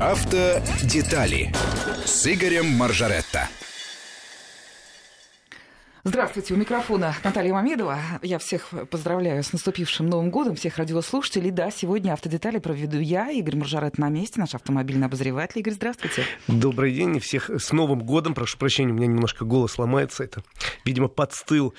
Автодетали с Игорем Маржаретто. Здравствуйте, у микрофона Наталья Мамедова. Я всех поздравляю с наступившим Новым годом, всех радиослушателей. Да, сегодня автодетали проведу я, Игорь Маржарет на месте, наш автомобильный обозреватель. Игорь, здравствуйте. Добрый день, всех с Новым годом. Прошу прощения, у меня немножко голос ломается. Это, видимо, подстыл,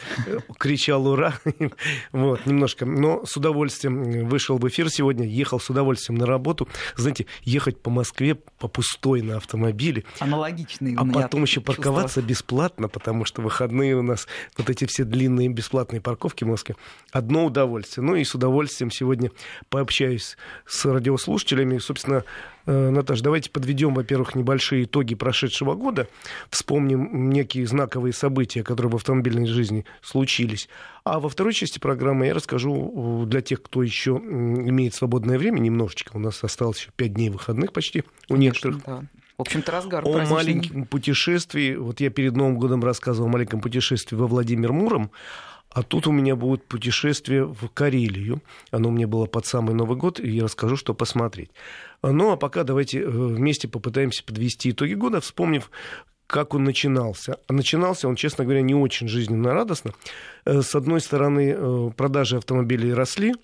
кричал ура. вот, немножко. Но с удовольствием вышел в эфир сегодня, ехал с удовольствием на работу. Знаете, ехать по Москве по пустой на автомобиле. Аналогичный. А потом еще парковаться бесплатно, потому что выходные у нас нас вот эти все длинные бесплатные парковки в Москве. Одно удовольствие. Ну и с удовольствием сегодня пообщаюсь с радиослушателями. Собственно, э, Наташа, давайте подведем, во-первых, небольшие итоги прошедшего года, вспомним некие знаковые события, которые в автомобильной жизни случились. А во второй части программы я расскажу э, для тех, кто еще имеет свободное время, немножечко, у нас осталось еще пять дней выходных почти у Конечно, некоторых. Да. В общем-то, разгар О маленьком путешествии. Вот я перед Новым годом рассказывал о маленьком путешествии во Владимир Муром. А тут у меня будет путешествие в Карелию. Оно мне было под самый Новый год, и я расскажу, что посмотреть. Ну, а пока давайте э, вместе попытаемся подвести итоги года, вспомнив, как он начинался. А начинался он, честно говоря, не очень жизненно радостно. Э, с одной стороны, э, продажи автомобилей росли,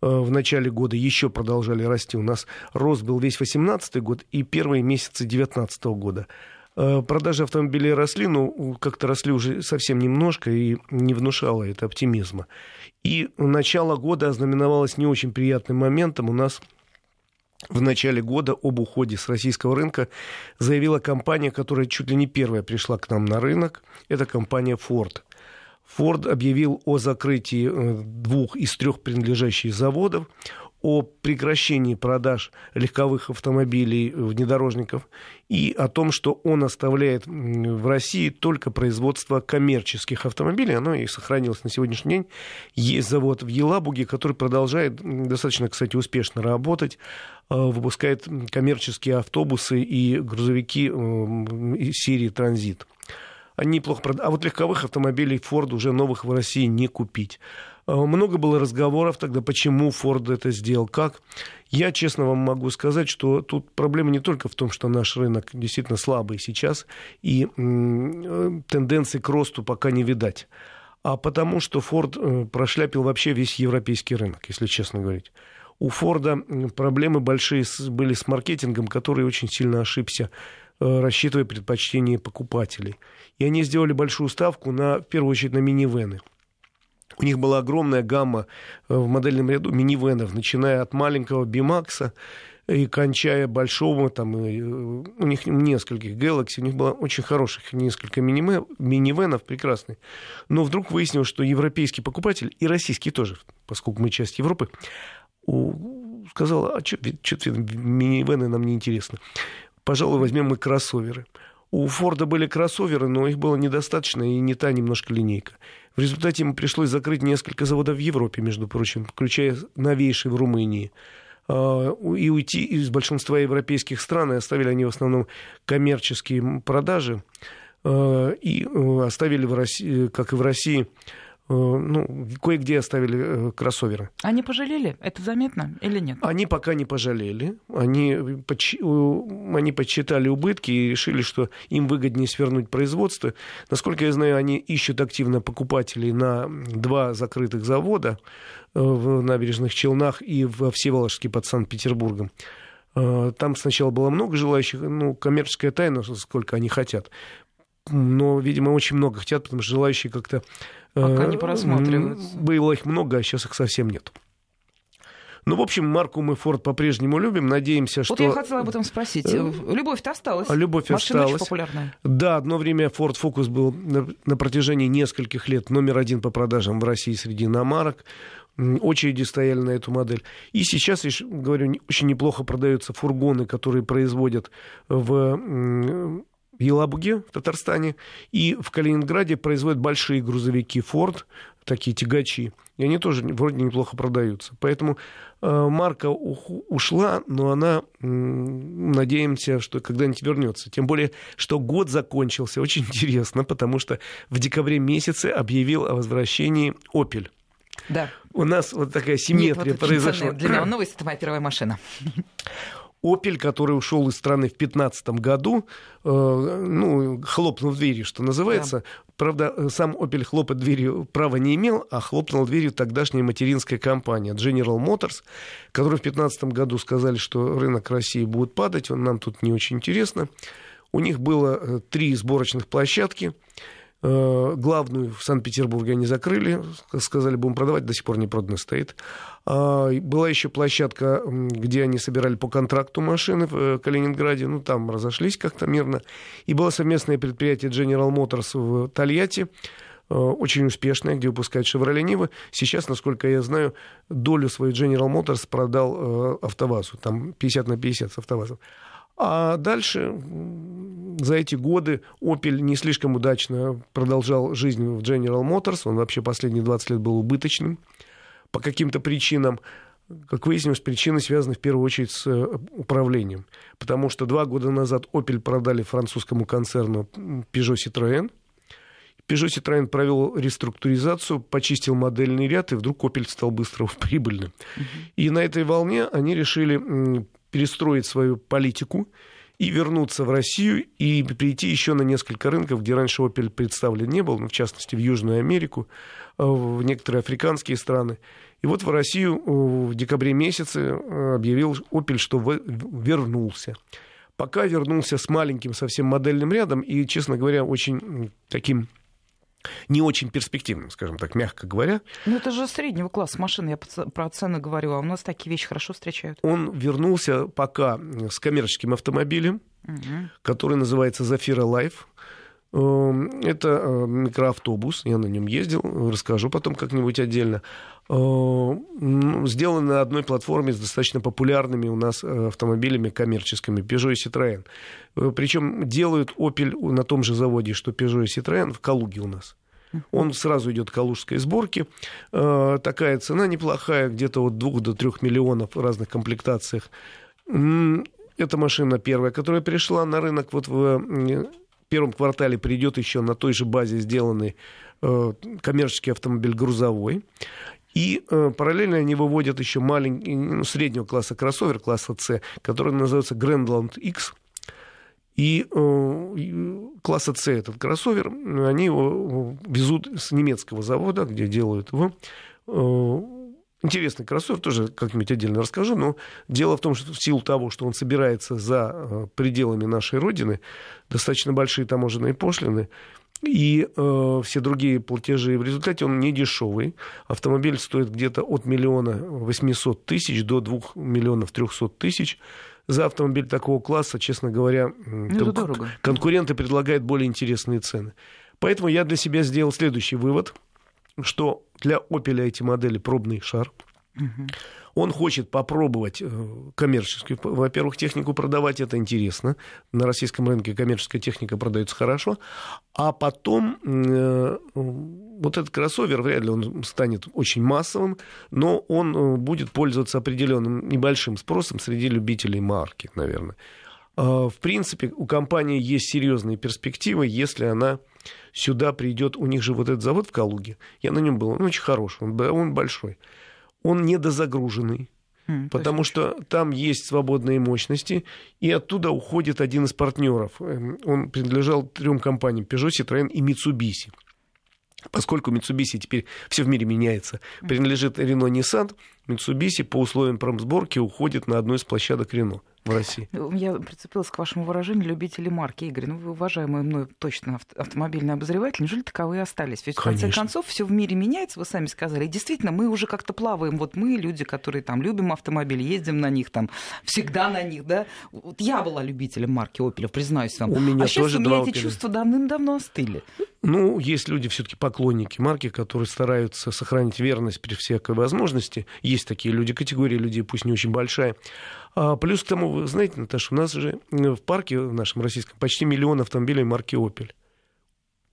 в начале года еще продолжали расти. У нас рост был весь 2018 год и первые месяцы 2019 года. Э, продажи автомобилей росли, но как-то росли уже совсем немножко и не внушало это оптимизма. И начало года ознаменовалось не очень приятным моментом. У нас в начале года об уходе с российского рынка заявила компания, которая чуть ли не первая пришла к нам на рынок. Это компания Ford. Форд объявил о закрытии э, двух из трех принадлежащих заводов, о прекращении продаж легковых автомобилей, внедорожников и о том, что он оставляет в России только производство коммерческих автомобилей. Оно и сохранилось на сегодняшний день. Есть завод в Елабуге, который продолжает достаточно, кстати, успешно работать, э, выпускает коммерческие автобусы и грузовики э, серии «Транзит» они плохо продают. А вот легковых автомобилей Ford уже новых в России не купить. Э, много было разговоров тогда, почему Ford это сделал, как. Я честно вам могу сказать, что тут проблема не только в том, что наш рынок действительно слабый сейчас, и э, тенденции к росту пока не видать, а потому что Ford э, прошляпил вообще весь европейский рынок, если честно говорить. У Форда проблемы большие были с маркетингом, который очень сильно ошибся рассчитывая предпочтения покупателей. И они сделали большую ставку на, в первую очередь, на минивены. У них была огромная гамма э, в модельном ряду минивенов, начиная от маленького Бимакса и кончая большого, там, и, э, у них нескольких Galaxy, у них было очень хороших несколько минивенов, прекрасных. Но вдруг выяснилось, что европейский покупатель, и российский тоже, поскольку мы часть Европы, сказал, а что минивены нам не интересны пожалуй, возьмем мы кроссоверы. У Форда были кроссоверы, но их было недостаточно и не та немножко линейка. В результате им пришлось закрыть несколько заводов в Европе, между прочим, включая новейший в Румынии а, и уйти из большинства европейских стран, и оставили они в основном коммерческие продажи, а, и э, оставили, в России, как и в России, ну, кое-где оставили э, кроссоверы. Они пожалели? Это заметно или нет? Они пока не пожалели. Они, подч... они подсчитали убытки и решили, что им выгоднее свернуть производство. Насколько я знаю, они ищут активно покупателей на два закрытых завода э, в набережных Челнах и во Всеволожске под Санкт-Петербургом. Там сначала было много желающих, ну, коммерческая тайна, сколько они хотят. Но, видимо, очень много хотят, потому что желающие как-то Пока не э, просматриваются. Было их много, а сейчас их совсем нет. Ну, в общем, марку мы Форд по-прежнему любим. Надеемся, что... Вот я хотела об этом спросить. Э, Любовь-то осталась. Любовь Машина осталась. очень популярная. Да, одно время Ford Focus был на, на протяжении нескольких лет номер один по продажам в России среди иномарок. Очереди стояли на эту модель. И сейчас, я говорю, очень неплохо продаются фургоны, которые производят в Елабуге, в Татарстане, и в Калининграде производят большие грузовики Ford, такие тягачи, и они тоже вроде неплохо продаются. Поэтому э, марка ушла, но она, э, надеемся, что когда-нибудь вернется. Тем более, что год закончился очень интересно, потому что в декабре месяце объявил о возвращении Opel. Да. У нас вот такая симметрия Нет, вот произошла. Для меня новость это моя первая машина. Opel, который ушел из страны в 2015 году, э, ну, хлопнул дверью, что называется. Да. Правда, сам Opel хлопать дверью права не имел, а хлопнул дверью тогдашняя материнская компания General Motors, которая в 2015 году сказали, что рынок России будет падать, он нам тут не очень интересно. У них было э, три сборочных площадки – Э, главную в Санкт-Петербурге они закрыли, сказали, будем продавать, до сих пор не продано стоит. А, была еще площадка, где они собирали по контракту машины в э, Калининграде, ну, там разошлись как-то мирно. И было совместное предприятие General Motors в Тольятти, э, очень успешное, где выпускают Chevrolet Niva. Сейчас, насколько я знаю, долю свою General Motors продал АвтоВАЗу, там 50 на 50 с АвтоВАЗом. А дальше за эти годы Opel не слишком удачно продолжал жизнь в General Motors. Он вообще последние 20 лет был убыточным по каким-то причинам. Как выяснилось, причины связаны в первую очередь с э, управлением. Потому что два года назад Opel продали французскому концерну Peugeot Citroën. Peugeot Citroën провел реструктуризацию, почистил модельный ряд, и вдруг Opel стал быстро прибыльным. Uh-huh. И на этой волне они решили перестроить свою политику и вернуться в Россию и прийти еще на несколько рынков, где раньше Opel представлен не был, ну, в частности, в Южную Америку, э, в некоторые африканские страны. И вот в Россию э, в декабре месяце э, объявил Opel, что вернулся. Пока вернулся с маленьким совсем модельным рядом и, честно говоря, очень таким не очень перспективным, скажем так, мягко говоря. Ну, это же среднего класса машины, я про цены говорю, а у нас такие вещи хорошо встречают. Он вернулся пока с коммерческим автомобилем, угу. который называется Zafira Life. Эм, это э, микроавтобус, я на нем ездил, расскажу потом как-нибудь отдельно. Э, ну, сделан на одной платформе с достаточно популярными у нас э, автомобилями коммерческими Peugeot и Citroën. Причем делают Opel на том же заводе, что Peugeot и Citroën в Калуге у нас. Он сразу идет к калужской сборке. Такая цена неплохая, где-то от 2 до 3 миллионов в разных комплектациях. Это машина первая, которая пришла на рынок вот в первом квартале придет еще на той же базе сделанный э, коммерческий автомобиль грузовой. И э, параллельно они выводят еще маленький, ну, среднего класса кроссовер, класса C, который называется Grandland X. И э, класса C этот кроссовер, они его везут с немецкого завода, где делают его, э, Интересный кроссовер, тоже как-нибудь отдельно расскажу, но дело в том, что в силу того, что он собирается за э, пределами нашей Родины, достаточно большие таможенные пошлины, и э, все другие платежи. В результате он не дешевый. Автомобиль стоит где-то от миллиона восьмисот тысяч до двух миллионов трехсот тысяч. За автомобиль такого класса, честно говоря, ну, кон- конкуренты предлагают более интересные цены. Поэтому я для себя сделал следующий вывод – что для Opel эти модели пробный шар. Угу. Он хочет попробовать э, коммерческую, во-первых, технику продавать, это интересно. На российском рынке коммерческая техника продается хорошо. А потом э, вот этот кроссовер, вряд ли он станет очень массовым, но он э, будет пользоваться определенным небольшим спросом среди любителей марки, наверное. А, в принципе, у компании есть серьезные перспективы, если она сюда придет, у них же вот этот завод в Калуге, я на нем был, он очень хороший, он, он большой, он недозагруженный, Mm, потому что там есть свободные мощности, и оттуда уходит один из партнеров. Эм, он принадлежал трем компаниям Peugeot, Citroën и Mitsubishi. Поскольку Mitsubishi теперь все в мире меняется, принадлежит Renault Nissan, Mitsubishi по условиям промсборки уходит на одну из площадок Renault в России. Я прицепилась к вашему выражению любители марки. Игорь, ну вы уважаемый мной точно автомобильный обозреватель, неужели таковые остались? Ведь Конечно. в конце концов все в мире меняется, вы сами сказали. И действительно, мы уже как-то плаваем. Вот мы, люди, которые там любим автомобили, ездим на них, там всегда на них, да. Вот я была любителем марки Opel, признаюсь вам. У меня а сейчас у меня эти чувства давным-давно остыли. Ну, есть люди все-таки поклонники марки, которые стараются сохранить верность при всякой возможности. Есть такие люди, категория людей, пусть не очень большая. А плюс к тому, вы знаете, Наташа, у нас же в парке в нашем российском почти миллион автомобилей марки Opel.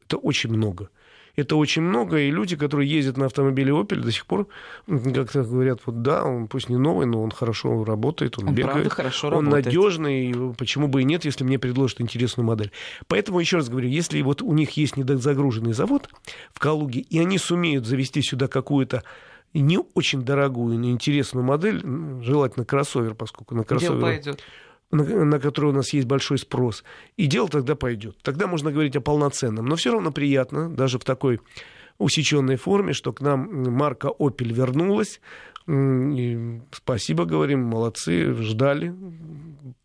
Это очень много. Это очень много, и люди, которые ездят на автомобиле Opel, до сих пор как-то говорят, вот да, он пусть не новый, но он хорошо работает, он, он бегает, хорошо он работает. надежный, почему бы и нет, если мне предложат интересную модель. Поэтому еще раз говорю, если вот у них есть недозагруженный завод в Калуге, и они сумеют завести сюда какую-то не очень дорогую, но интересную модель, желательно кроссовер, поскольку на кроссовер на, на который у нас есть большой спрос, и дело тогда пойдет. Тогда можно говорить о полноценном. Но все равно приятно, даже в такой усеченной форме, что к нам марка Opel вернулась. И спасибо, говорим, молодцы, ждали.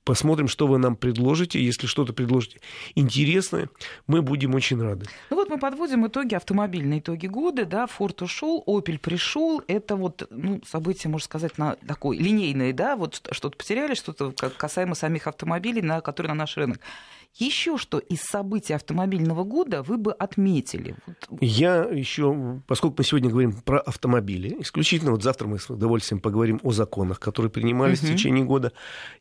Посмотрим, что вы нам предложите. Если что-то предложите интересное, мы будем очень рады. Ну вот мы подводим итоги, автомобильные итоги года. Да, Форд ушел, Opel пришел. Это вот ну, событие, можно сказать, на такой линейное, да, вот что-то потеряли, что-то касаемо самих автомобилей, на которые на наш рынок. Еще что из событий автомобильного года вы бы отметили? Я еще, поскольку мы сегодня говорим про автомобили, исключительно вот завтра мы с удовольствием поговорим о законах, которые принимались угу. в течение года.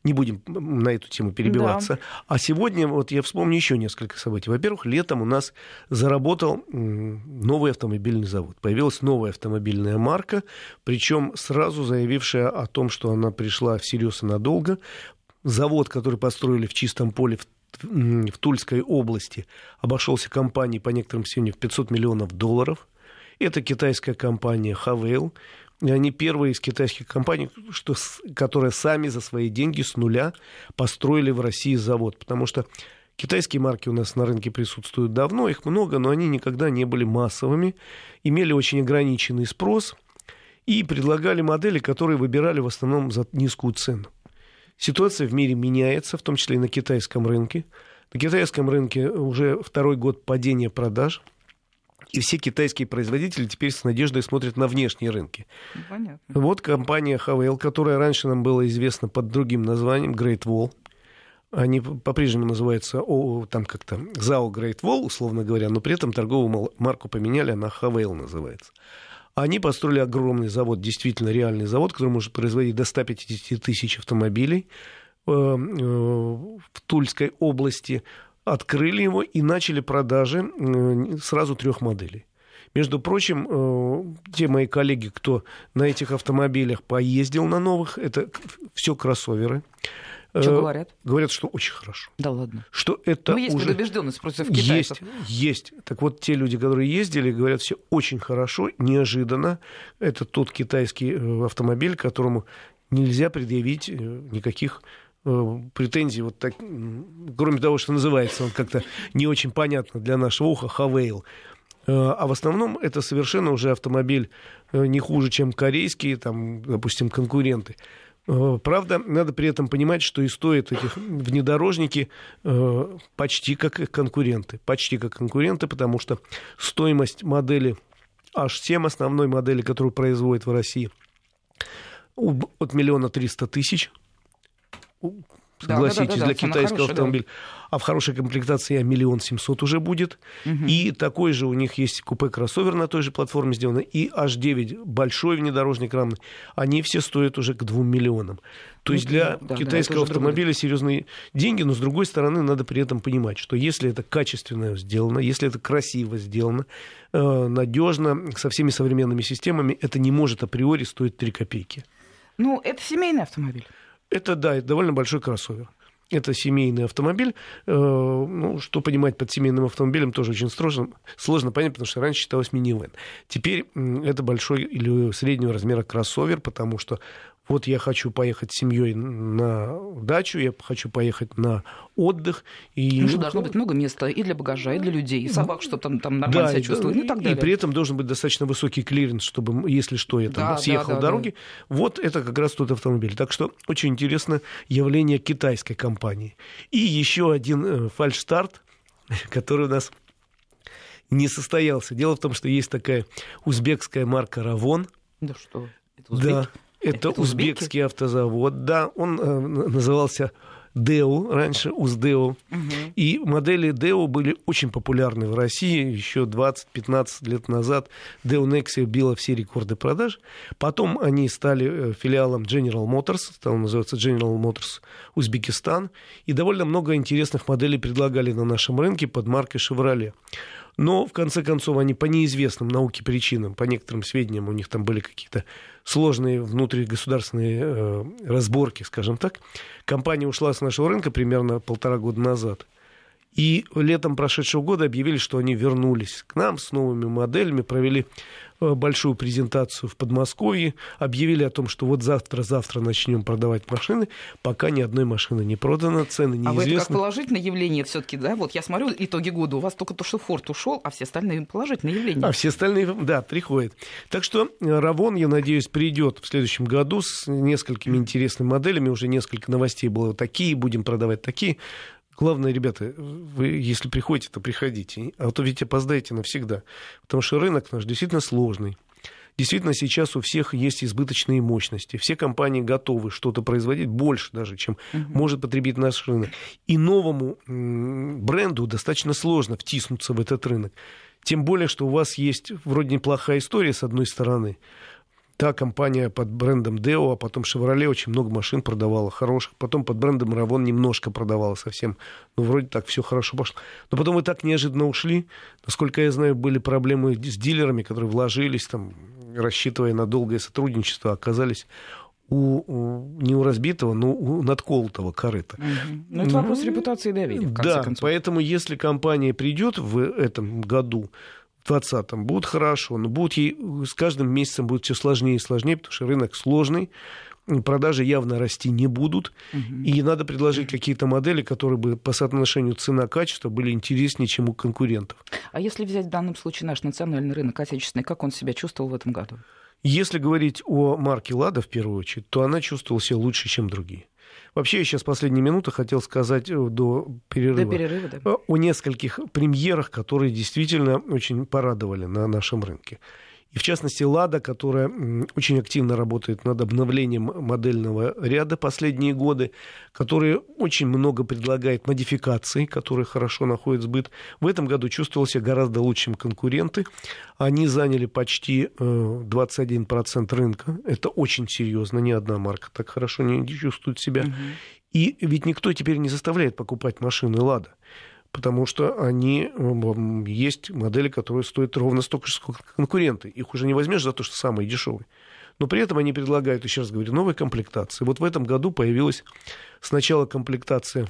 Не будем на эту тему перебиваться. Да. А сегодня вот я вспомню еще несколько событий. Во-первых, летом у нас заработал новый автомобильный завод. Появилась новая автомобильная марка, причем сразу заявившая о том, что она пришла всерьез и надолго. Завод, который построили в чистом поле в в Тульской области обошелся компании, по некоторым сведениям, в 500 миллионов долларов. Это китайская компания Хавейл. Они первые из китайских компаний, что, которые сами за свои деньги с нуля построили в России завод. Потому что китайские марки у нас на рынке присутствуют давно, их много, но они никогда не были массовыми, имели очень ограниченный спрос и предлагали модели, которые выбирали в основном за низкую цену. Ситуация в мире меняется, в том числе и на китайском рынке. На китайском рынке уже второй год падения продаж. И все китайские производители теперь с надеждой смотрят на внешние рынки. Ну, понятно. Вот компания Havail, которая раньше нам была известна под другим названием Great Wall. Они по-прежнему называются о, там как-то ZAO Great Wall, условно говоря, но при этом торговую марку поменяли, она Havail называется. Они построили огромный завод, действительно реальный завод, который может производить до 150 тысяч автомобилей э, э, в Тульской области. Открыли его и начали продажи э, сразу трех моделей. Между прочим, те мои коллеги, кто на этих автомобилях поездил на новых, это все кроссоверы. Что э, говорят? Говорят, что очень хорошо. Да ладно. Что это ну, есть уже... предубежденность против китайцев. Есть, есть. Так вот, те люди, которые ездили, говорят, все очень хорошо, неожиданно. Это тот китайский э, автомобиль, которому нельзя предъявить э, никаких претензий, вот так, кроме того, что называется он как-то не очень понятно для нашего уха, Хавейл. А в основном это совершенно уже автомобиль не хуже, чем корейские, там, допустим, конкуренты. Э, правда, надо при этом понимать, что и стоят этих внедорожники э, почти как конкуренты. Почти как конкуренты, потому что стоимость модели H7, основной модели, которую производят в России, от миллиона триста тысяч согласитесь, да, да, да, для китайского автомобиля. Да. А в хорошей комплектации миллион семьсот уже будет. Угу. И такой же у них есть купе-кроссовер на той же платформе сделано. И H9 большой внедорожник рамный. Они все стоят уже к двум миллионам. То есть ну, для да, китайского да, автомобиля серьезные деньги, но с другой стороны надо при этом понимать, что если это качественно сделано, если это красиво сделано, э, надежно, со всеми современными системами, это не может априори стоить 3 копейки. Ну, это семейный автомобиль. Это, да, это довольно большой кроссовер. Это семейный автомобиль. Э, ну, что понимать под семейным автомобилем, тоже очень сложно, сложно понять, потому что раньше считалось минивэн. Теперь это большой или среднего размера кроссовер, потому что вот я хочу поехать с семьей на дачу, я хочу поехать на отдых. И... Ну что, должно быть много места и для багажа, и для людей, и собак, чтобы там, там нормально да, себя чувствовали, ну и так далее. И при этом должен быть достаточно высокий клиренс, чтобы, если что, я там да, съехал да, да, дороги. Да. Вот это как раз тот автомобиль. Так что очень интересно явление китайской компании. И еще один э, фальшстарт, который у нас не состоялся. Дело в том, что есть такая узбекская марка «Ravon». Да что? Это узбек? Да. Это, это узбекский автозавод, да, он э, назывался Део, раньше Уздео. Угу. И модели Део были очень популярны в России еще 20-15 лет назад. Део Nexia била все рекорды продаж. Потом они стали э, филиалом General Motors, стал называться General Motors Узбекистан. И довольно много интересных моделей предлагали на нашем рынке под маркой Chevrolet. Но, в конце концов, они по неизвестным науке причинам, по некоторым сведениям, у них там были какие-то сложные внутригосударственные э, разборки, скажем так. Компания ушла с нашего рынка примерно полтора года назад. И летом прошедшего года объявили, что они вернулись к нам с новыми моделями, провели Э, большую презентацию в Подмосковье, объявили о том, что вот завтра-завтра начнем продавать машины, пока ни одной машины не продано, цены неизвестны. А вы это как положительное явление все таки да? Вот я смотрю итоги года, у вас только то, что Форд ушел, а все остальные положительные явления. А все остальные, да, приходят. Так что э, Равон, я надеюсь, придет в следующем году с несколькими интересными моделями, уже несколько новостей было такие, будем продавать такие. Главное, ребята, вы, если приходите, то приходите. А то ведь опоздаете навсегда. Потому что рынок наш действительно сложный. Действительно, сейчас у всех есть избыточные мощности. Все компании готовы что-то производить больше даже, чем угу. может потребить наш рынок. И новому бренду достаточно сложно втиснуться в этот рынок. Тем более, что у вас есть вроде неплохая история, с одной стороны, та компания под брендом Deo, а потом Chevrolet очень много машин продавала хороших, потом под брендом Ravon немножко продавала совсем. Ну, вроде так все хорошо пошло. Но потом вы так неожиданно ушли. Насколько я знаю, были проблемы с дилерами, которые вложились, там, рассчитывая на долгое сотрудничество, оказались у, у не у разбитого, но у надколотого корыта. Угу. Ну, это вопрос репутации и доверия, в конце да, концов. поэтому если компания придет в этом году 2020 будут хорошо, но будут ей с каждым месяцем будет все сложнее и сложнее, потому что рынок сложный, продажи явно расти не будут, угу. и надо предложить какие-то модели, которые бы по соотношению цена-качество были интереснее, чем у конкурентов. А если взять в данном случае наш национальный рынок отечественный, как он себя чувствовал в этом году? Если говорить о марке «Лада» в первую очередь, то она чувствовала себя лучше, чем другие. Вообще, я сейчас последние минуты хотел сказать э, до перерыва, до перерыва да. О нескольких премьерах, которые действительно очень порадовали на нашем рынке. И в частности, «Лада», которая очень активно работает над обновлением модельного ряда последние годы, которая очень много предлагает модификаций, которые хорошо находят сбыт. В этом году чувствовал себя гораздо лучше, чем конкуренты. Они заняли почти 21% э, рынка. Это очень серьезно. Ни одна марка так хорошо не чувствует себя. Угу. И ведь никто теперь не заставляет покупать машины «Лада» потому что они, есть модели, которые стоят ровно столько же, сколько конкуренты. Их уже не возьмешь за то, что самые дешевые. Но при этом они предлагают, еще раз говорю, новые комплектации. Вот в этом году появилась сначала комплектация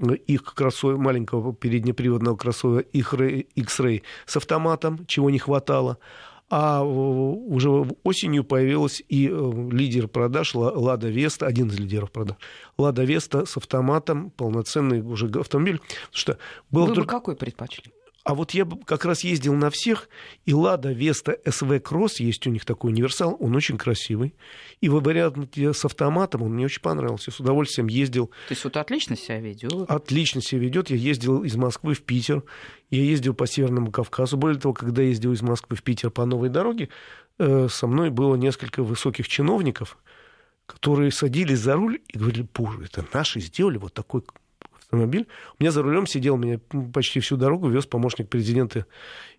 э, их кроссовер, маленького переднеприводного кроссовера X-Ray с автоматом, чего не хватало. А уже осенью появился и э, лидер продаж Лада Веста, один из лидеров продаж, Лада Веста с автоматом, полноценный уже автомобиль. Что был Вы вдруг... бы какой предпочли? А вот я как раз ездил на всех, и Лада Веста СВ Кросс, есть у них такой универсал, он очень красивый. И в варианте с автоматом он мне очень понравился, с удовольствием ездил. То есть вот отлично себя ведет? Отлично себя ведет. Я ездил из Москвы в Питер, я ездил по Северному Кавказу. Более того, когда ездил из Москвы в Питер по новой дороге, э, со мной было несколько высоких чиновников, которые садились за руль и говорили, боже, это наши сделали вот такой автомобиль. У меня за рулем сидел, меня почти всю дорогу вез помощник президента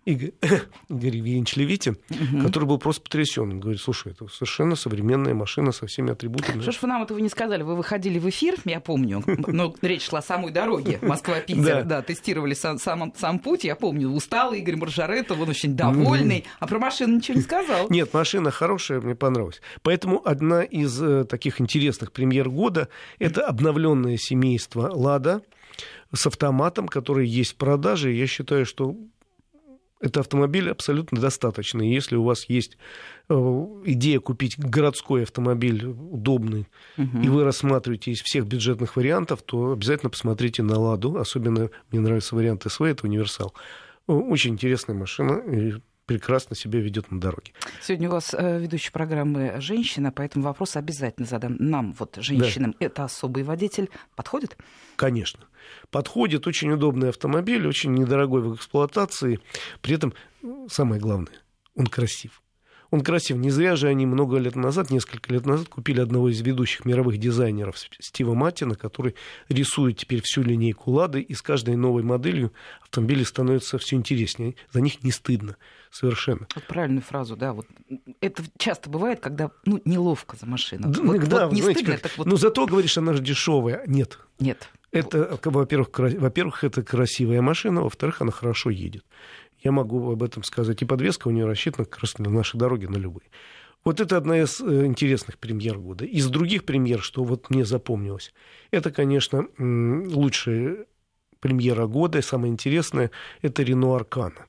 Игорь, Игорь Евгеньевич угу. который был просто потрясен. Он говорит, слушай, это совершенно современная машина со всеми атрибутами. Что ж вы нам этого не сказали? Вы выходили в эфир, я помню, но речь шла о самой дороге, Москва-Питер, да. тестировали сам, сам, путь, я помню, усталый Игорь Маржаретов, он очень довольный, а про машину ничего не сказал. Нет, машина хорошая, мне понравилась. Поэтому одна из э, таких интересных премьер года – это обновленное семейство «Лада», с автоматом, который есть в продаже. Я считаю, что это автомобиль абсолютно достаточный. Если у вас есть э, идея купить городской автомобиль удобный, угу. и вы рассматриваете из всех бюджетных вариантов, то обязательно посмотрите на «Ладу». Особенно мне нравится вариант СВ, это универсал. Очень интересная машина. Прекрасно себя ведет на дороге. Сегодня у вас э, ведущая программы «Женщина», поэтому вопрос обязательно задам нам, вот, женщинам. Да. Это особый водитель. Подходит? Конечно. Подходит. Очень удобный автомобиль, очень недорогой в эксплуатации. При этом, самое главное, он красив. Он красив. Не зря же они много лет назад, несколько лет назад, купили одного из ведущих мировых дизайнеров Стива Маттина, который рисует теперь всю линейку «Лады», и с каждой новой моделью автомобили становятся все интереснее. За них не стыдно совершенно. Вот правильную фразу, да. Вот это часто бывает, когда ну, неловко за машину. Да, вот, да, вот не знаете, стыдно, как, так вот... Ну, зато говоришь, она же дешевая. Нет. Нет. Это, во-первых, во-первых, это красивая машина, во-вторых, она хорошо едет я могу об этом сказать. И подвеска у нее рассчитана как раз на наши дороги, на любые. Вот это одна из э, интересных премьер года. Из других премьер, что вот мне запомнилось, это, конечно, лучшие премьера года, и самое интересное, это Renault Arcana.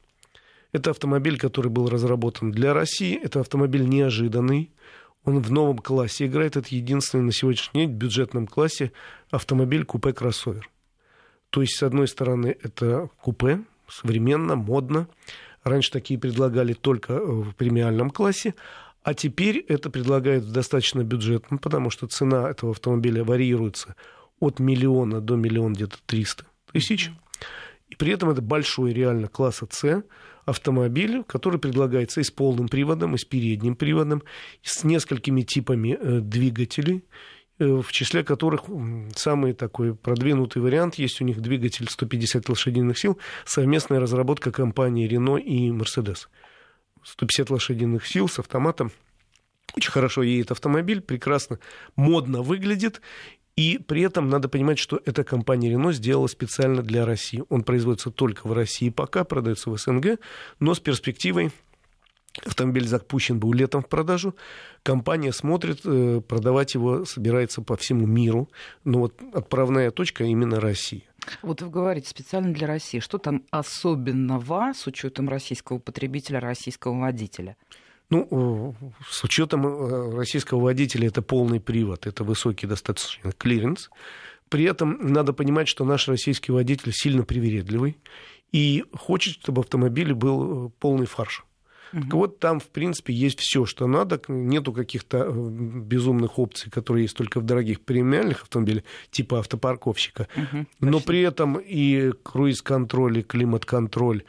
Это автомобиль, который был разработан для России, это автомобиль неожиданный, он в новом классе играет, это единственный на сегодняшний день в бюджетном классе автомобиль купе-кроссовер. То есть, с одной стороны, это купе, современно, модно. Раньше такие предлагали только в премиальном классе, а теперь это предлагают достаточно бюджетно, потому что цена этого автомобиля варьируется от миллиона до миллиона где-то триста тысяч. И при этом это большой реально класса С автомобиль, который предлагается и с полным приводом, и с передним приводом, и с несколькими типами э, двигателей, э, в числе которых самый такой продвинутый вариант есть у них двигатель 150 лошадиных сил, совместная разработка компании Renault и Mercedes. 150 лошадиных сил с автоматом. Очень хорошо едет автомобиль, прекрасно, модно выглядит. И при этом надо понимать, что эта компания Renault сделала специально для России. Он производится только в России пока, продается в СНГ, но с перспективой Автомобиль запущен был летом в продажу. Компания смотрит, э, продавать его собирается по всему миру. Но вот отправная точка именно Россия. Вот вы говорите специально для России. Что там особенного с учетом российского потребителя, российского водителя? Ну, с учетом э, российского водителя это полный привод, это высокий достаточно клиренс. При этом надо понимать, что наш российский водитель сильно привередливый и хочет, чтобы автомобиль был э, полный фарш. Угу. Вот там, в принципе, есть все, что надо. Нету каких-то э, безумных опций, которые есть только в дорогих премиальных автомобилях, типа автопарковщика. Угу. Но при этом и круиз-контроль, и климат-контроль,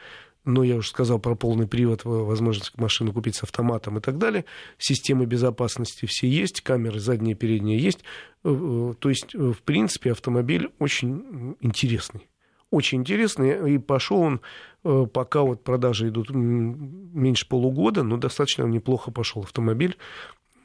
ну, я уже сказал про полный привод, возможность машину купить с автоматом и так далее. Системы безопасности все есть, камеры задние и передние есть. Э, э, то есть, в принципе, автомобиль очень интересный очень интересный, и пошел он, э, пока вот продажи идут меньше полугода, но достаточно неплохо пошел автомобиль.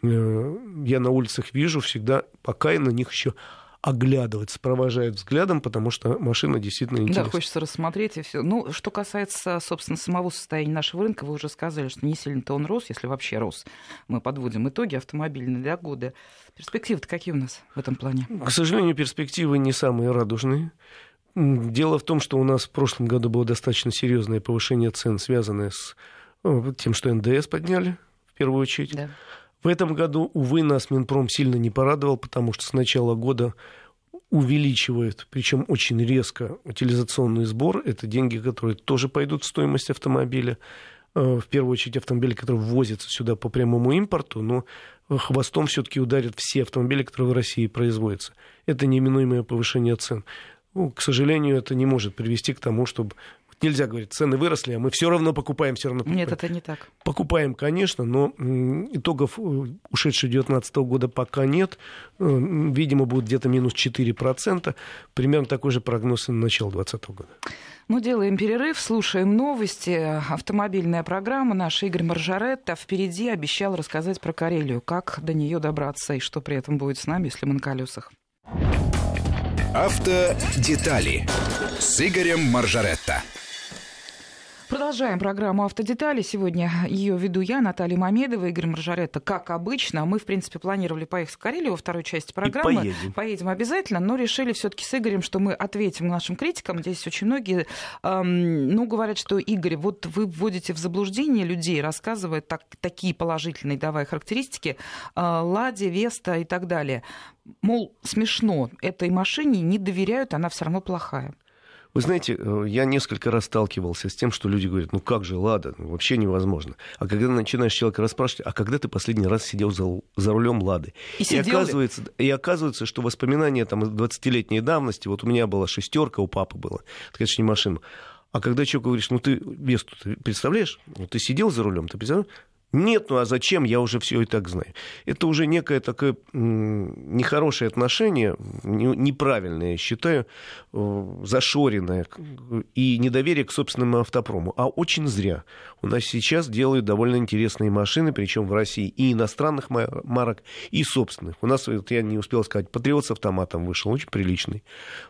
Э, я на улицах вижу всегда, пока и на них еще оглядываться, провожают взглядом, потому что машина действительно интересна. Да, хочется рассмотреть и все. Ну, что касается, собственно, самого состояния нашего рынка, вы уже сказали, что не сильно-то он рос, если вообще рос. Мы подводим итоги автомобильные для года. Перспективы-то какие у нас в этом плане? К сожалению, перспективы не самые радужные. Дело в том, что у нас в прошлом году было достаточно серьезное повышение цен, связанное с э, тем, что НДС подняли в первую очередь. Да. В этом году, увы, нас Минпром сильно не порадовал, потому что с начала года увеличивает, причем очень резко, утилизационный сбор. Это деньги, которые тоже пойдут в стоимость автомобиля. Э, в первую очередь автомобили, которые ввозятся сюда по прямому импорту, но хвостом все-таки ударят все автомобили, которые в России производятся. Это неминуемое повышение цен. Ну, к сожалению, это не может привести к тому, чтобы нельзя говорить, цены выросли, а мы все равно покупаем, все равно покупаем. Нет, это не так. Покупаем, конечно, но итогов э, ушедшего 2019 года пока нет. Э, видимо, будет где-то минус 4%. Примерно такой же прогноз и на начало 2020 года. Ну, делаем перерыв, слушаем новости. Автомобильная программа наша Игорь Маржаретта впереди обещал рассказать про Карелию, как до нее добраться и что при этом будет с нами, если мы на колесах. Автодетали с Игорем Маржаретто. Продолжаем программу «Автодетали». Сегодня ее веду я, Наталья Мамедова, Игорь Маржаретта. Как обычно, мы, в принципе, планировали поехать в Карелию во второй части программы. И поедем. Поедем обязательно, но решили все таки с Игорем, что мы ответим нашим критикам. Здесь очень многие эм, ну, говорят, что, Игорь, вот вы вводите в заблуждение людей, рассказывая так, такие положительные, давая характеристики, э, Ладе, Веста и так далее. Мол, смешно, этой машине не доверяют, она все равно плохая. Вы знаете, э, я несколько раз сталкивался с тем, что люди говорят, ну как же, Лада, ну, вообще невозможно. А когда начинаешь человека расспрашивать, а когда ты последний раз сидел за, за рулем Лады? И, и, оказывается, и оказывается, что воспоминания там 20-летней давности, вот у меня была шестерка, у папы была, это, конечно, не машина. А когда человек говоришь, ну ты Весту, ты представляешь? Ну, ты сидел за рулем, ты представляешь? Нет, ну а зачем, я уже все и так знаю. Это уже некое такое нехорошее отношение, неправильное, я считаю, зашоренное, и недоверие к собственному автопрому. А очень зря. У нас сейчас делают довольно интересные машины, причем в России и иностранных марок, и собственных. У нас, вот я не успел сказать, Патриот с автоматом вышел, очень приличный.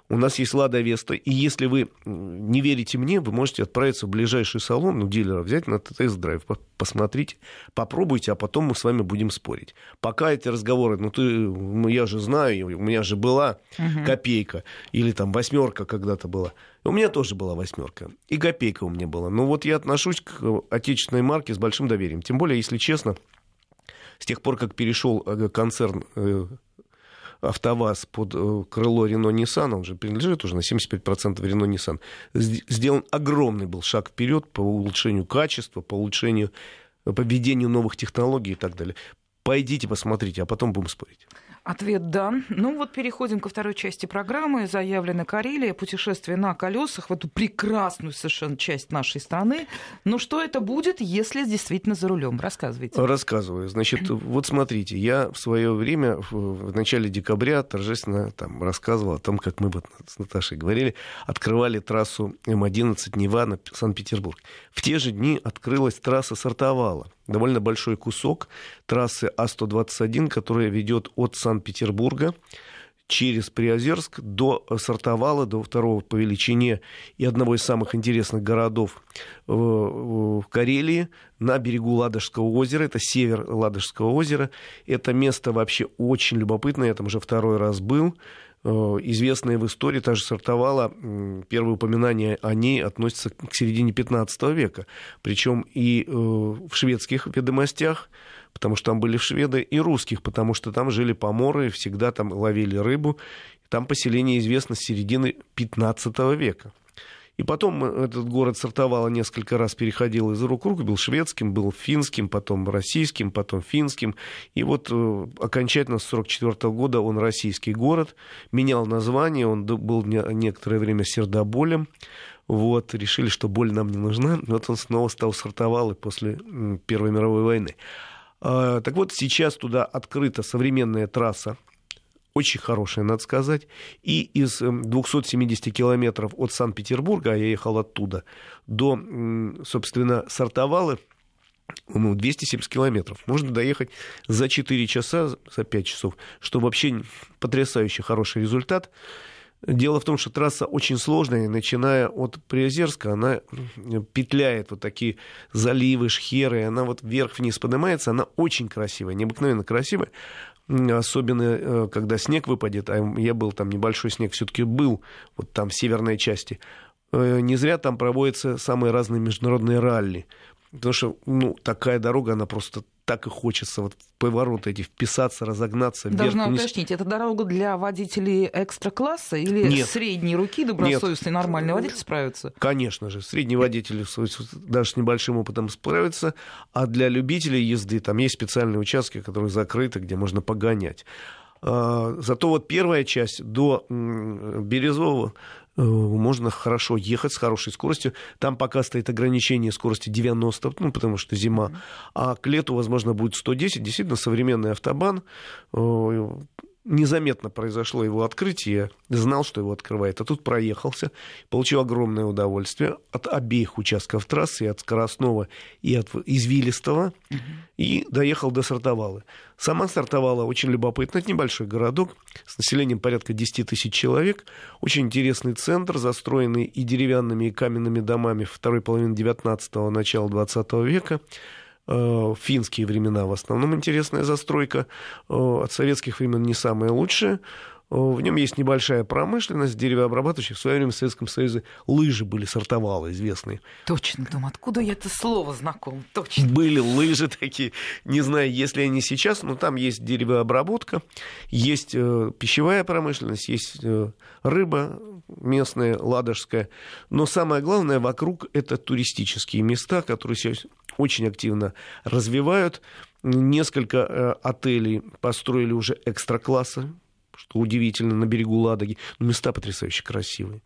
У нас есть Лада Веста, и если вы не верите мне, вы можете отправиться в ближайший салон, ну, дилера взять на тест-драйв, посмотреть Попробуйте, а потом мы с вами будем спорить. Пока эти разговоры, ну ты, ну, я же знаю, у меня же была угу. копейка или там восьмерка когда-то была. У меня тоже была восьмерка. И копейка у меня была. Но вот я отношусь к отечественной марке с большим доверием. Тем более, если честно, с тех пор, как перешел э, концерн э, АвтоВАЗ под э, крыло Рено Nissan, он же принадлежит уже на 75% Рено Nissan, сделан огромный был шаг вперед по улучшению качества, по улучшению по введению новых технологий и так далее. Пойдите, посмотрите, а потом будем спорить. Ответ «да». Ну вот переходим ко второй части программы. Заявлена Карелия, путешествие на колесах в эту прекрасную совершенно часть нашей страны. Но что это будет, если действительно за рулем? Рассказывайте. Рассказываю. Значит, вот смотрите, я в свое время, в начале декабря, торжественно там рассказывал о том, как мы вот с Наташей говорили, открывали трассу М11 Нева на Санкт-Петербург. В те же дни открылась трасса Сартовала довольно большой кусок трассы А121, которая ведет от Санкт-Петербурга через Приозерск до Сартовала, до второго по величине и одного из самых интересных городов в Карелии, на берегу Ладожского озера. Это север Ладожского озера. Это место вообще очень любопытное. Я там уже второй раз был. Э, известная в истории, та же Сартовала, первое упоминание о ней относится к середине 15 века. Причем и э, в шведских ведомостях, потому что там были шведы, и русских, потому что там жили поморы, всегда там ловили рыбу. Там поселение известно с середины 15 века. И потом этот город сортовало несколько раз, переходил из рук в руку, был шведским, был финским, потом российским, потом финским. И вот э, окончательно с 1944 года он российский город, менял название, он был некоторое время сердоболем. Вот, решили, что боль нам не нужна. Вот он снова стал сортовалой после Первой мировой войны. А, так вот, сейчас туда открыта современная трасса очень хорошая, надо сказать. И из 270 эм, километров от Санкт-Петербурга, а я ехал оттуда, до, собственно, Сартовалы, 270 километров. Можно доехать за 4 часа, за 5 часов, что вообще потрясающий хороший результат. Дело в том, что трасса очень сложная, начиная от Приозерска, она петляет вот такие заливы, шхеры, она вот вверх-вниз поднимается, она очень красивая, необыкновенно красивая особенно э, когда снег выпадет, а я был там небольшой снег, все-таки был вот там в северной части. Э, не зря там проводятся самые разные международные ралли. Потому что, ну, такая дорога, она просто так и хочется вот в повороты эти вписаться, разогнаться. Должна вверх, уточнить, это дорога для водителей экстра-класса или Нет. средней руки добросовестный Нет. нормальный водитель справится? Конечно же, средний водитель даже с небольшим опытом справится, а для любителей езды там есть специальные участки, которые закрыты, где можно погонять. А, зато вот первая часть до Березового можно хорошо ехать с хорошей скоростью. Там пока стоит ограничение скорости 90, ну, потому что зима. А к лету, возможно, будет 110. Действительно, современный автобан э, незаметно произошло его открытие, знал, что его открывает, а тут проехался, получил огромное удовольствие от обеих участков трассы, и от скоростного, и от извилистого, угу. и доехал до Сартовалы. Сама Сартовала очень любопытна, это небольшой городок с населением порядка 10 тысяч человек, очень интересный центр, застроенный и деревянными, и каменными домами второй половины 19-го, начала 20 века, Э, финские времена в основном интересная застройка, э, от советских времен не самая лучшая. Э, в нем есть небольшая промышленность, деревообрабатывающая. В свое время в Советском Союзе лыжи были, сортовалы известные. Точно, Том, откуда я это слово знаком? Точно. Были лыжи такие. Не знаю, если они сейчас, но там есть деревообработка, есть пищевая промышленность, есть рыба местная, ладожская. Но самое главное, вокруг это туристические места, которые сейчас очень активно развивают. Несколько э, отелей построили уже экстра-класса, что удивительно, на берегу Ладоги. Но места потрясающе красивые.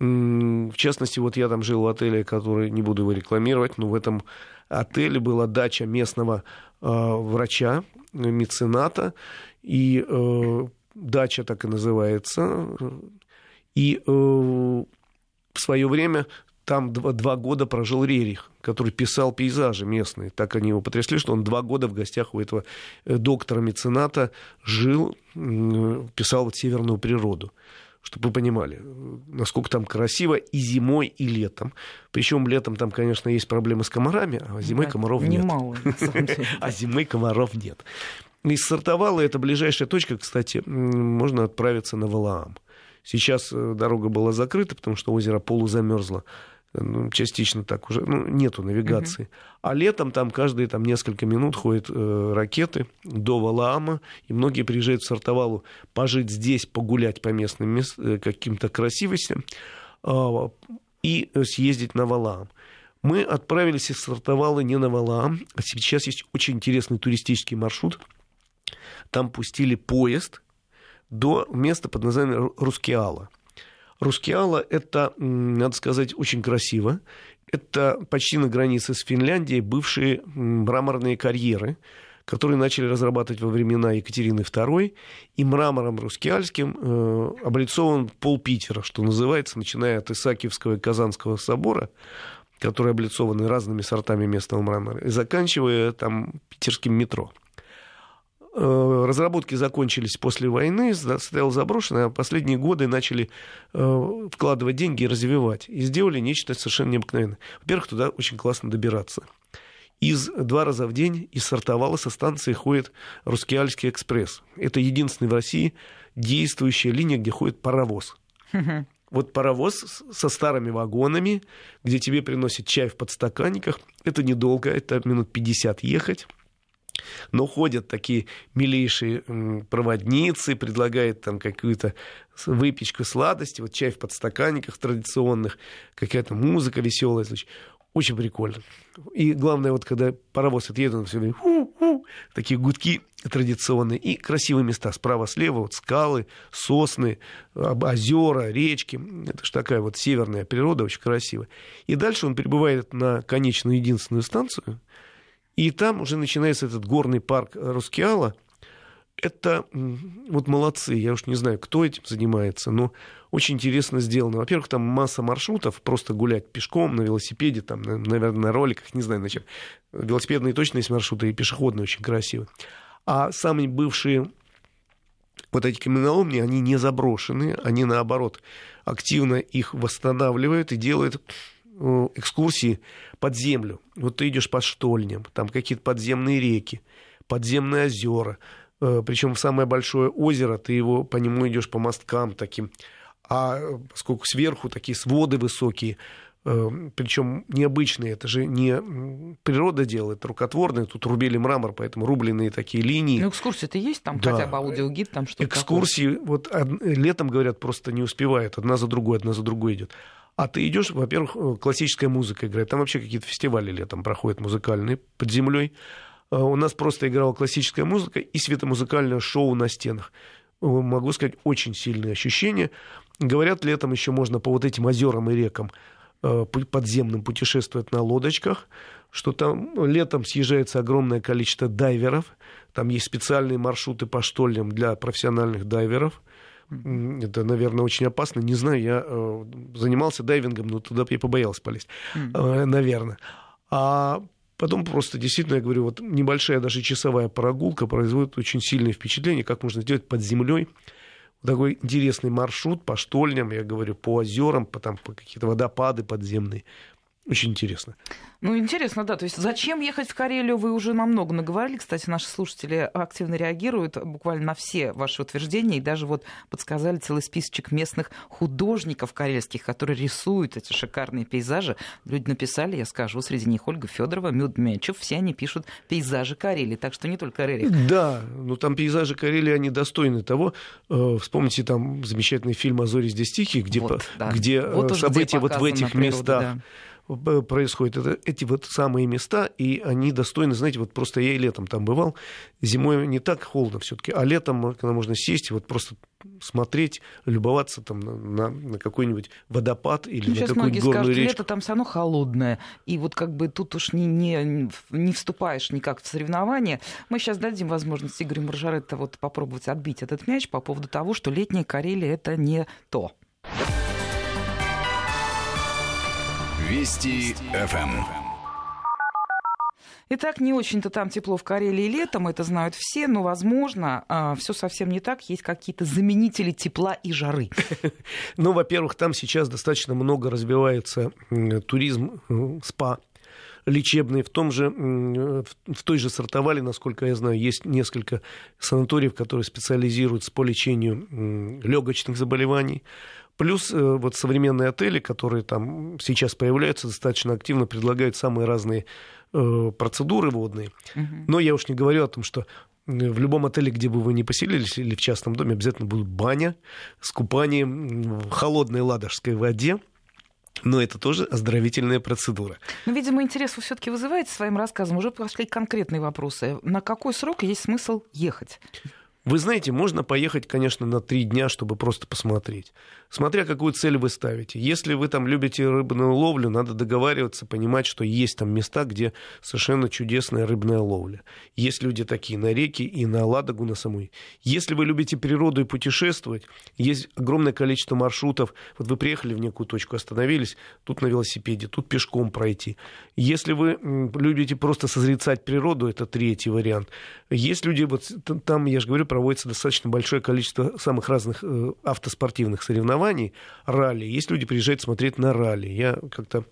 В частности, вот я там жил в отеле, который, не буду его рекламировать, но в этом отеле была дача местного э, врача, мецената, и э, дача так и называется. И э, в свое время там два, два года прожил Рерих, который писал пейзажи местные. Так они его потрясли, что он два года в гостях у этого э, доктора-мецената жил, писал вот северную природу чтобы вы понимали, насколько там красиво и зимой, и летом. Причем летом там, конечно, есть проблемы с комарами, а зимой да, комаров нет. Немало, А зимой комаров нет. Из Сартовала, это ближайшая точка, кстати, можно отправиться на Валаам. Сейчас э, дорога была закрыта, потому что озеро полузамерзло ну, частично так уже, ну, нету навигации. Uh-huh. А летом там каждые там, несколько минут ходят э, ракеты до Валаама, и многие приезжают в Сартовалу пожить здесь, погулять по местным мест, э, каким-то красивостям э, и съездить на Валаам. Мы отправились из Сартовала не на Валаам, а сейчас есть очень интересный туристический маршрут. Там пустили поезд до места под названием Рускеала. Рускеала – это, надо сказать, очень красиво. Это почти на границе с Финляндией бывшие мраморные карьеры, которые начали разрабатывать во времена Екатерины II, и мрамором рускеальским э, облицован пол Питера, что называется, начиная от Исаакиевского и Казанского собора, которые облицованы разными сортами местного мрамора, и заканчивая там питерским метро. Э, разработки закончились после войны, стоял заброшенный, а последние годы начали э, вкладывать деньги и развивать. И сделали нечто совершенно необыкновенное. Во-первых, туда очень классно добираться. Из два раза в день из Сартовала со станции ходит Рускеальский экспресс. Это единственный в России действующая линия, где ходит паровоз. Вот паровоз со старыми вагонами, где тебе приносят чай в подстаканниках. Это недолго, это минут 50 ехать. Но ходят такие милейшие проводницы, предлагают там какую-то выпечку, сладости, вот чай в подстаканниках традиционных, какая-то музыка веселая. Очень прикольно. И главное, вот когда паровоз отъедет, он все время такие гудки традиционные и красивые места. Справа-слева вот скалы, сосны, озера, речки. Это же такая вот северная природа, очень красивая. И дальше он прибывает на конечную единственную станцию, и там уже начинается этот горный парк Рускеала. Это вот молодцы, я уж не знаю, кто этим занимается, но очень интересно сделано. Во-первых, там масса маршрутов, просто гулять пешком, на велосипеде, там, наверное, на роликах, не знаю, на чем. Велосипедные точно есть маршруты, и пешеходные очень красивые. А самые бывшие вот эти каменоломни, они не заброшены, они наоборот активно их восстанавливают и делают Э, экскурсии под землю. Вот ты идешь по штольням, там какие-то подземные реки, подземные озера. Э, Причем самое большое озеро, ты его по нему идешь по мосткам таким. А э, поскольку сверху такие своды высокие, причем необычные, это же не природа делает, рукотворные, тут рубили мрамор, поэтому рубленные такие линии. Ну, экскурсии-то есть там, да. хотя бы аудиогид, там что-то Экскурсии, такое. вот летом, говорят, просто не успевают, одна за другой, одна за другой идет. А ты идешь, во-первых, э, классическая музыка играет. Там вообще какие-то фестивали летом проходят музыкальные под землей. Э, у нас просто играла классическая музыка и светомузыкальное шоу на стенах. Э, могу сказать, очень сильные ощущения. Говорят, летом еще можно по вот этим озерам и рекам подземным путешествовать на лодочках, что там летом съезжается огромное количество дайверов, там есть специальные маршруты по штольням для профессиональных дайверов, это, наверное, очень опасно. Не знаю, я э, занимался дайвингом, но туда я побоялся полезть, mm. наверное. А потом просто, действительно, я говорю, вот небольшая даже часовая прогулка производит очень сильное впечатление, как можно сделать под землей такой интересный маршрут по штольням, я говорю, по озерам, по, там, по какие-то водопады подземные. Очень интересно. Ну, интересно, да. То есть зачем ехать в Карелию, вы уже намного наговорили. Кстати, наши слушатели активно реагируют буквально на все ваши утверждения и даже вот подсказали целый списочек местных художников карельских, которые рисуют эти шикарные пейзажи. Люди написали, я скажу, среди них Ольга Федорова, Мюд Мячев, все они пишут пейзажи Карелии, так что не только Карелия. Да, но там пейзажи Карелии, они достойны того. Э, вспомните там замечательный фильм «А зори здесь тихие», где, вот, да. где вот события где вот в этих природа, местах да происходит. Это эти вот самые места, и они достойны, знаете, вот просто я и летом там бывал, зимой не так холодно все-таки, а летом, когда можно сесть, вот просто смотреть, любоваться там на, на, на какой-нибудь водопад или ну, на какую-нибудь горную скажут, речку. лето там все равно холодное, и вот как бы тут уж не, не, не вступаешь никак в соревнования. Мы сейчас дадим возможность Игорю Маржаретто вот попробовать отбить этот мяч по поводу того, что летняя Карелия это не то. Вести ФМ. Итак, не очень-то там тепло в Карелии летом, это знают все, но, возможно, а, все совсем не так. Есть какие-то заменители тепла и жары. Ну, во-первых, там сейчас достаточно много развивается туризм, э, спа, лечебные. В, том же, в той же Сартовале, насколько я знаю, есть несколько санаториев, которые специализируются по лечению легочных заболеваний. Плюс э, вот современные отели, которые там сейчас появляются, достаточно активно предлагают самые разные э, процедуры водные. Угу. Но я уж не говорю о том, что в любом отеле, где бы вы ни поселились, или в частном доме, обязательно будут баня с купанием в холодной ладожской воде. Но это тоже оздоровительная процедура. Ну, видимо, интерес вы все-таки вызываете своим рассказом. Уже пошли конкретные вопросы. На какой срок есть смысл ехать? Вы знаете, можно поехать, конечно, на три дня, чтобы просто посмотреть. Смотря какую цель вы ставите. Если вы там любите рыбную ловлю, надо договариваться, понимать, что есть там места, где совершенно чудесная рыбная ловля. Есть люди такие на реке и на Ладогу на самой. Если вы любите природу и путешествовать, есть огромное количество маршрутов. Вот вы приехали в некую точку, остановились, тут на велосипеде, тут пешком пройти. Если вы любите просто созрецать природу, это третий вариант. Есть люди, вот там, я же говорю про проводится достаточно большое количество самых разных э, автоспортивных соревнований, ралли. Есть люди, приезжают смотреть на ралли. Я как-то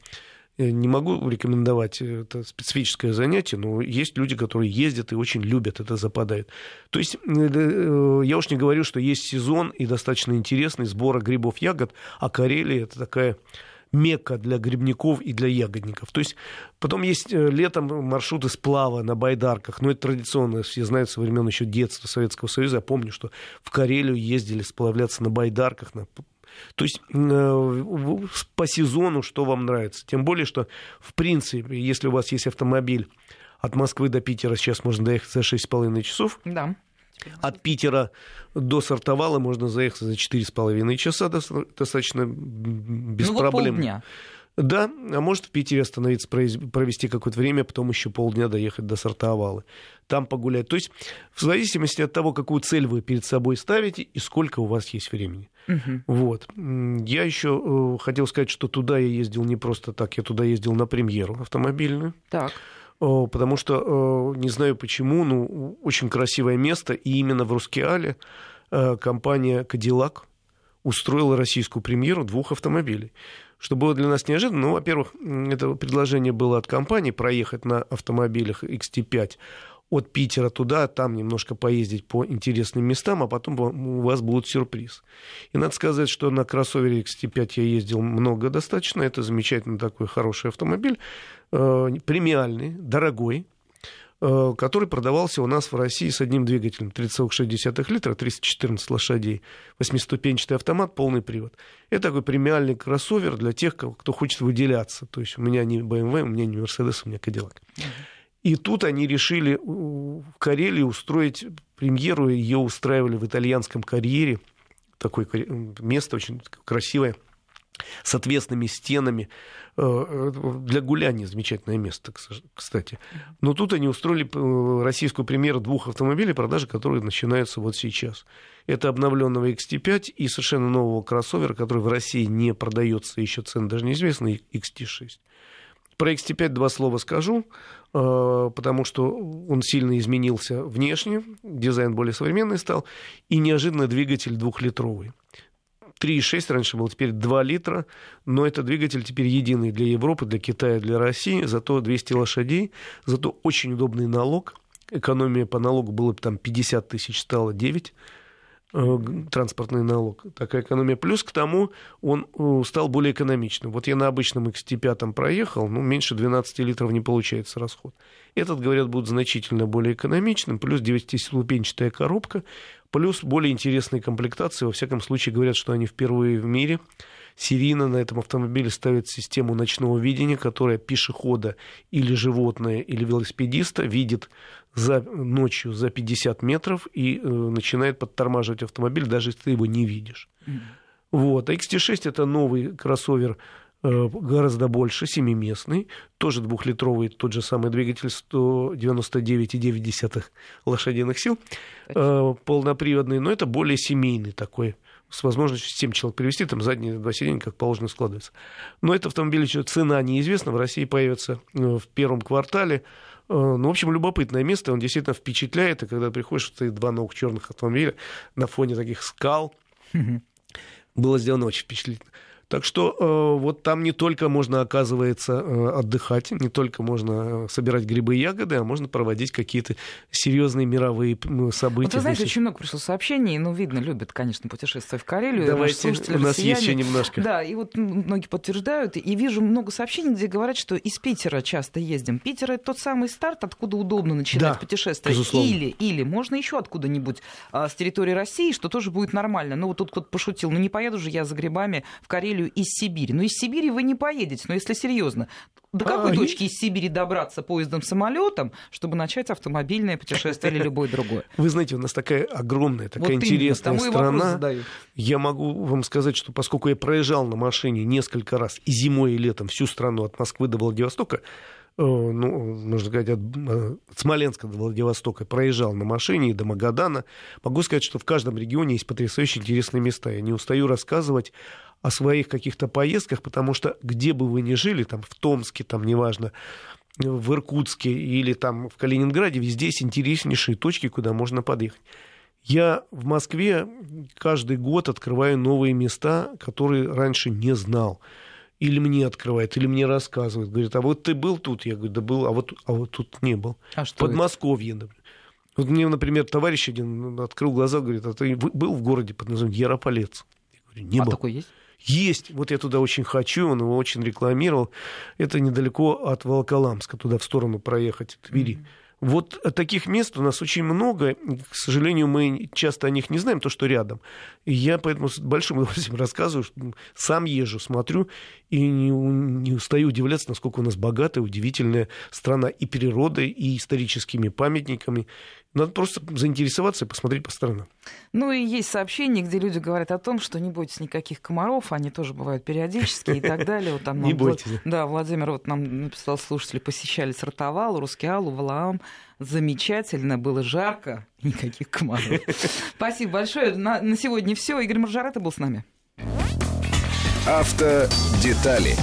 э, не могу рекомендовать это специфическое занятие, но есть люди, которые ездят и очень любят это, западают. То есть э, я уж не говорю, что есть сезон и достаточно интересный сбора грибов, ягод, а Карелия это такая мекка для грибников и для ягодников. То есть потом есть э, летом маршруты сплава на байдарках, но это традиционно, все знают со времен еще детства Советского Союза. Я помню, что в Карелию ездили сплавляться на байдарках, на то есть э, по сезону, что вам нравится. Тем более, что, в принципе, если у вас есть автомобиль от Москвы до Питера, сейчас можно доехать за 6,5 часов. Да. От Питера до Сартовала можно заехать за 4,5 часа достаточно без ну, проблем. Вот полдня. Да, а может в Питере остановиться, провести какое-то время, потом еще полдня доехать до Сартовала, там погулять. То есть в зависимости от того, какую цель вы перед собой ставите и сколько у вас есть времени. Угу. Вот. Я еще э, хотел сказать, что туда я ездил не просто так, я туда ездил на премьеру автомобильную. Так потому что, не знаю почему, ну, очень красивое место, и именно в Рускеале э, компания Cadillac устроила российскую премьеру двух автомобилей. Что было для нас неожиданно, ну, во-первых, это предложение было от компании проехать на автомобилях XT5 от Питера туда, там немножко поездить по интересным местам, а потом у вас будет сюрприз. И надо сказать, что на кроссовере XT5 я ездил много достаточно, это замечательный такой хороший автомобиль, э, премиальный, дорогой, который продавался у нас в России с одним двигателем 30,6 литра, 314 лошадей, восьмиступенчатый автомат, полный привод. Это такой премиальный кроссовер для тех, кто хочет выделяться. То есть у меня не BMW, у меня не Mercedes, у меня Cadillac. И тут они решили в Карелии устроить премьеру, ее устраивали в итальянском карьере, такое место очень красивое, с отвесными стенами. Э, для гуляния замечательное место, кстати. Но тут они устроили э, российскую премьеру двух автомобилей, продажи которых начинаются вот сейчас. Это обновленного XT5 и совершенно нового кроссовера, который в России не продается, еще цены даже неизвестны, XT6. Про XT5 два слова скажу, э, потому что он сильно изменился внешне, дизайн более современный стал, и неожиданно двигатель двухлитровый. 3,6 раньше был, теперь 2 литра, но это двигатель теперь единый для Европы, для Китая, для России, зато 200 лошадей, зато очень удобный налог, экономия по налогу было там 50 тысяч, стало 9, Э, транспортный налог, такая экономия. Плюс к тому он э, стал более экономичным. Вот я на обычном XT5 проехал, ну, меньше 12 литров не получается расход. Этот, говорят, будет значительно более экономичным, плюс 9-ступенчатая коробка, плюс более интересные комплектации. Во всяком случае, говорят, что они впервые в мире серийно на этом автомобиле ставят систему ночного видения, которая пешехода или животное, или велосипедиста видит за, ночью за 50 метров и э, начинает подтормаживать автомобиль, даже если ты его не видишь. Mm-hmm. Вот. А XT6 это новый кроссовер гораздо больше, семиместный, тоже двухлитровый, тот же самый двигатель 199,9 лошадиных сил, э, полноприводный, но это более семейный такой с возможностью 7 человек перевести, там задние два сиденья как положено складывается. Но это автомобиль еще цена неизвестна, в России появится э, в первом квартале ну, в общем, любопытное место, он действительно впечатляет, и когда приходишь, стоит два новых черных автомобиля на фоне таких скал, было сделано очень впечатлительно. Так что э, вот там не только можно, оказывается, э, отдыхать, не только можно э, собирать грибы и ягоды, а можно проводить какие-то серьезные мировые события. Вот вы знаете, очень много пришло сообщений, ну, видно, любят, конечно, путешествия в Карелию. Давайте, у нас есть еще немножко. Да, и вот многие подтверждают, и вижу много сообщений, где говорят, что из Питера часто ездим. Питер — это тот самый старт, откуда удобно начинать да, путешествие. Безусловно. Или, или можно еще откуда-нибудь а, с территории России, что тоже будет нормально. Ну, вот тут кто-то пошутил, ну, не поеду же я за грибами в Карелию Карелию из Сибири. Но из Сибири вы не поедете, но если серьезно, до какой а, точки из Сибири добраться поездом, самолетом, чтобы начать автомобильное путешествие или любое другое? Вы знаете, у нас такая огромная, такая вот интересная именно, страна. Я могу вам сказать, что поскольку я проезжал на машине несколько раз и зимой, и летом всю страну от Москвы до Владивостока, ну, можно сказать, от, э, от Смоленска до Владивостока проезжал на машине и до Магадана. Могу сказать, что в каждом регионе есть потрясающе интересные места. Я не устаю рассказывать о своих каких-то поездках, потому что где бы вы ни жили, там в Томске, там неважно, в Иркутске или там в Калининграде, везде есть интереснейшие точки, куда можно подъехать. Я в Москве каждый год открываю новые места, которые раньше не знал. Или мне открывают, или мне рассказывают. Говорят, а вот ты был тут? Я говорю, да был, а вот, а вот тут не был. А что Подмосковье, это? например. Вот мне, например, товарищ один открыл глаза, говорит, а ты был в городе под названием Ярополец? Я говорю, не а был. такой есть? Есть, вот я туда очень хочу, он его очень рекламировал. Это недалеко от Волоколамска, туда в сторону проехать, Твери. Mm-hmm. Вот таких мест у нас очень много. К сожалению, мы часто о них не знаем, то, что рядом. И я поэтому с большим удовольствием рассказываю, что сам езжу, смотрю, и не, не устаю удивляться, насколько у нас богатая, удивительная страна и природой, и историческими памятниками. Надо просто заинтересоваться и посмотреть по сторонам. Ну и есть сообщения, где люди говорят о том, что не бойтесь никаких комаров, они тоже бывают периодически и так далее. Вот там, не бойтесь. Да, Владимир вот нам написал, слушатели посещали Сартовал, Рускеалу, Валаам. Замечательно, было жарко, никаких комаров. Спасибо большое. На, на сегодня все. Игорь Маржарета был с нами. Автодетали.